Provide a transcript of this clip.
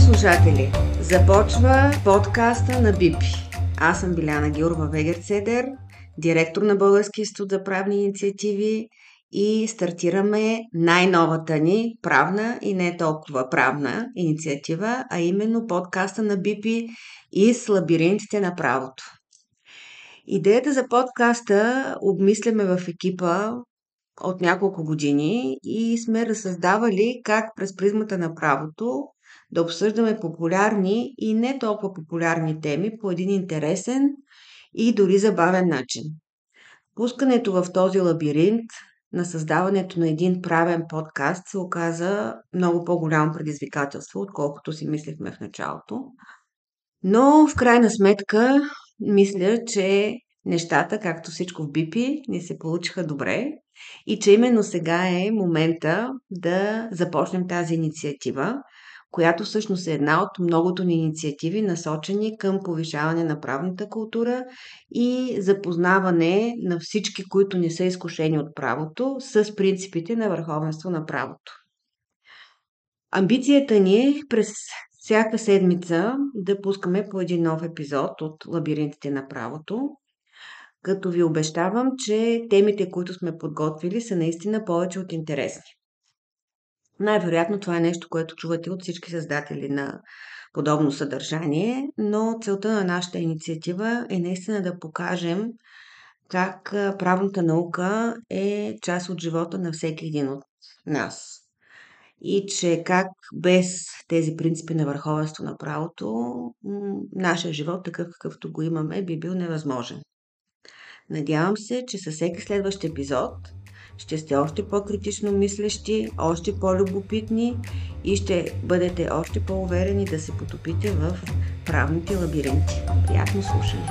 слушатели! Започва подкаста на БИПИ. Аз съм Биляна Георова Вегерцедер, директор на Български институт за правни инициативи и стартираме най-новата ни правна и не толкова правна инициатива, а именно подкаста на БИПИ и с лабиринтите на правото. Идеята за подкаста обмисляме в екипа от няколко години и сме разсъздавали как през призмата на правото да обсъждаме популярни и не толкова популярни теми по един интересен и дори забавен начин. Пускането в този лабиринт на създаването на един правен подкаст се оказа много по-голямо предизвикателство, отколкото си мислихме в началото. Но в крайна сметка мисля, че нещата, както всичко в Бипи, ни се получиха добре и че именно сега е момента да започнем тази инициатива, която всъщност е една от многото ни инициативи, насочени към повишаване на правната култура и запознаване на всички, които не са изкушени от правото, с принципите на върховенство на правото. Амбицията ни е през всяка седмица да пускаме по един нов епизод от Лабиринтите на правото, като ви обещавам, че темите, които сме подготвили, са наистина повече от интересни. Най-вероятно това е нещо, което чувате от всички създатели на подобно съдържание, но целта на нашата инициатива е наистина да покажем как правната наука е част от живота на всеки един от нас. И че как без тези принципи на върховенство на правото, нашия живот, такъв какъвто го имаме, би бил невъзможен. Надявам се, че със всеки следващ епизод ще сте още по-критично мислещи, още по-любопитни и ще бъдете още по-уверени да се потопите в правните лабиринти. Приятно слушане!